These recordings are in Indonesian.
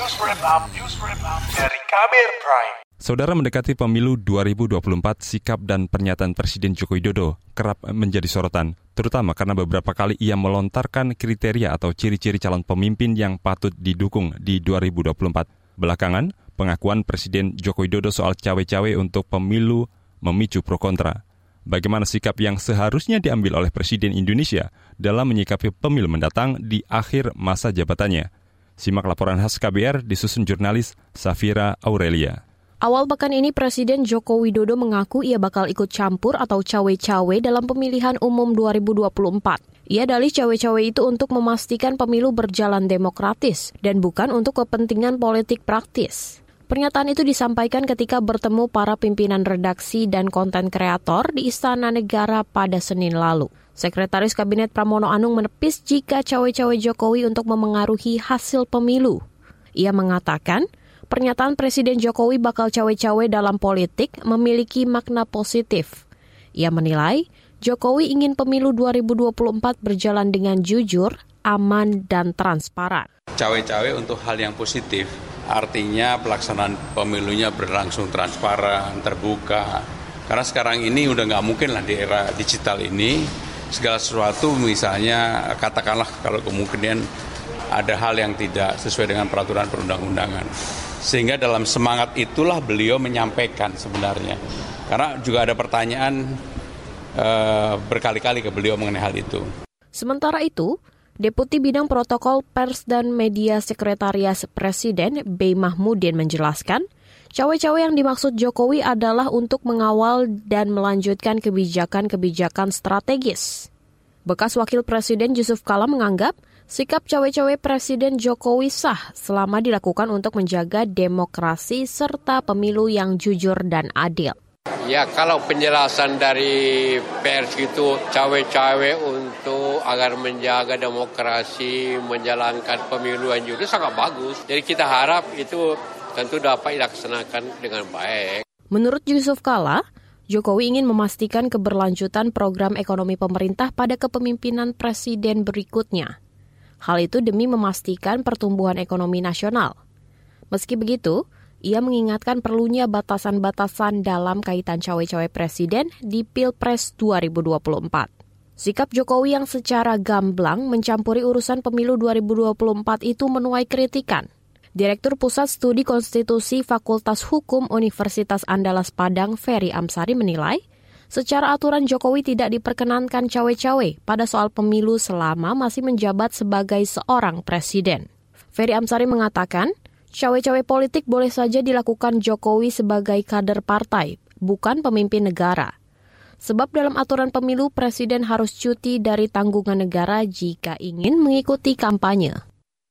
News Wrap Up, News Wrap Up dari Kabir Prime. Saudara mendekati pemilu 2024, sikap dan pernyataan Presiden Joko Widodo kerap menjadi sorotan, terutama karena beberapa kali ia melontarkan kriteria atau ciri-ciri calon pemimpin yang patut didukung di 2024. Belakangan, pengakuan Presiden Joko Widodo soal cawe-cawe untuk pemilu memicu pro kontra. Bagaimana sikap yang seharusnya diambil oleh Presiden Indonesia dalam menyikapi pemilu mendatang di akhir masa jabatannya? Simak laporan khas KBR disusun jurnalis Safira Aurelia. Awal pekan ini Presiden Joko Widodo mengaku ia bakal ikut campur atau cawe-cawe dalam pemilihan umum 2024. Ia dalih cawe-cawe itu untuk memastikan pemilu berjalan demokratis dan bukan untuk kepentingan politik praktis. Pernyataan itu disampaikan ketika bertemu para pimpinan redaksi dan konten kreator di Istana Negara pada Senin lalu. Sekretaris Kabinet Pramono Anung menepis jika cawe-cawe Jokowi untuk memengaruhi hasil pemilu. Ia mengatakan, pernyataan Presiden Jokowi bakal cawe-cawe dalam politik memiliki makna positif. Ia menilai, Jokowi ingin pemilu 2024 berjalan dengan jujur, aman, dan transparan. Cawe-cawe untuk hal yang positif, artinya pelaksanaan pemilunya berlangsung transparan, terbuka. Karena sekarang ini udah nggak mungkin lah di era digital ini segala sesuatu misalnya katakanlah kalau kemungkinan ada hal yang tidak sesuai dengan peraturan perundang-undangan. Sehingga dalam semangat itulah beliau menyampaikan sebenarnya. Karena juga ada pertanyaan uh, berkali-kali ke beliau mengenai hal itu. Sementara itu, Deputi Bidang Protokol Pers dan Media Sekretariat Presiden B. Mahmudin menjelaskan, Cawe-cawe yang dimaksud Jokowi adalah untuk mengawal dan melanjutkan kebijakan-kebijakan strategis. Bekas Wakil Presiden Yusuf Kala menganggap sikap cawe-cawe Presiden Jokowi sah selama dilakukan untuk menjaga demokrasi serta pemilu yang jujur dan adil. Ya kalau penjelasan dari pers itu cawe-cawe untuk agar menjaga demokrasi, menjalankan pemilu yang jujur sangat bagus. Jadi kita harap itu tentu dapat dilaksanakan dengan baik. Menurut Yusuf Kala, Jokowi ingin memastikan keberlanjutan program ekonomi pemerintah pada kepemimpinan presiden berikutnya. Hal itu demi memastikan pertumbuhan ekonomi nasional. Meski begitu, ia mengingatkan perlunya batasan-batasan dalam kaitan cawe-cawe presiden di Pilpres 2024. Sikap Jokowi yang secara gamblang mencampuri urusan pemilu 2024 itu menuai kritikan. Direktur Pusat Studi Konstitusi Fakultas Hukum Universitas Andalas Padang, Ferry Amsari menilai, secara aturan Jokowi tidak diperkenankan cawe-cawe pada soal pemilu selama masih menjabat sebagai seorang presiden. Ferry Amsari mengatakan, cawe-cawe politik boleh saja dilakukan Jokowi sebagai kader partai, bukan pemimpin negara. Sebab dalam aturan pemilu, presiden harus cuti dari tanggungan negara jika ingin mengikuti kampanye.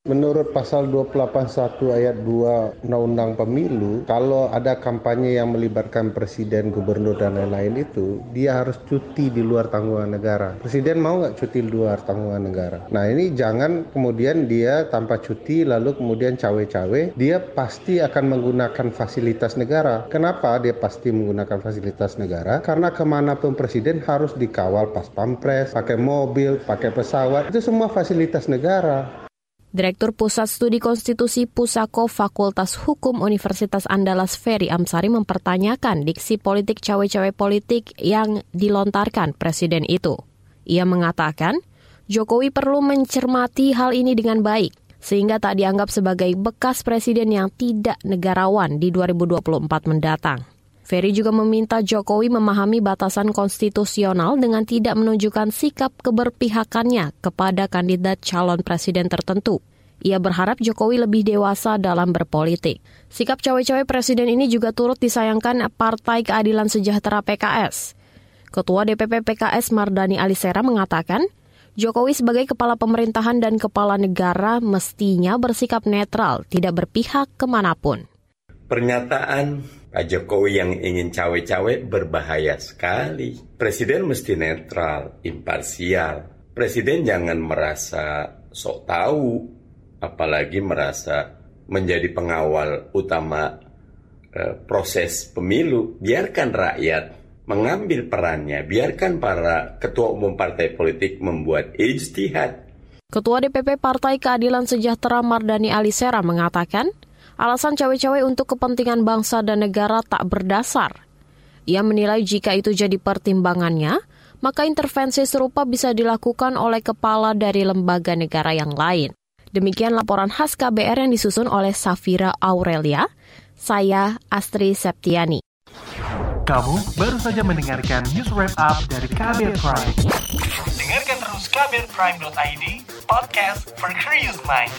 Menurut pasal 281 ayat 2 Undang-Undang Pemilu, kalau ada kampanye yang melibatkan presiden, gubernur, dan lain-lain itu, dia harus cuti di luar tanggungan negara. Presiden mau nggak cuti di luar tanggungan negara? Nah ini jangan kemudian dia tanpa cuti lalu kemudian cawe-cawe, dia pasti akan menggunakan fasilitas negara. Kenapa dia pasti menggunakan fasilitas negara? Karena ke mana pun presiden harus dikawal pas pampres, pakai mobil, pakai pesawat, itu semua fasilitas negara. Direktur Pusat Studi Konstitusi Pusako Fakultas Hukum Universitas Andalas Ferry Amsari mempertanyakan diksi politik cawe-cawe politik yang dilontarkan presiden itu. Ia mengatakan, Jokowi perlu mencermati hal ini dengan baik, sehingga tak dianggap sebagai bekas presiden yang tidak negarawan di 2024 mendatang. Ferry juga meminta Jokowi memahami batasan konstitusional dengan tidak menunjukkan sikap keberpihakannya kepada kandidat calon presiden tertentu. Ia berharap Jokowi lebih dewasa dalam berpolitik. Sikap cawe-cawe presiden ini juga turut disayangkan Partai Keadilan Sejahtera PKS. Ketua DPP PKS Mardani Alisera mengatakan, Jokowi sebagai kepala pemerintahan dan kepala negara mestinya bersikap netral, tidak berpihak ke mana pun. Pernyataan Pak Jokowi yang ingin cawe-cawe berbahaya sekali. Presiden mesti netral, imparsial. Presiden jangan merasa sok tahu, apalagi merasa menjadi pengawal utama eh, proses pemilu. Biarkan rakyat mengambil perannya, biarkan para ketua umum partai politik membuat ijtihad. Ketua DPP Partai Keadilan Sejahtera Mardani Alisera mengatakan, alasan cawe-cawe untuk kepentingan bangsa dan negara tak berdasar. Ia menilai jika itu jadi pertimbangannya, maka intervensi serupa bisa dilakukan oleh kepala dari lembaga negara yang lain. Demikian laporan khas KBR yang disusun oleh Safira Aurelia. Saya Astri Septiani. Kamu baru saja mendengarkan news wrap up dari KBR Prime. Dengarkan terus kbrprime.id, podcast for curious mind.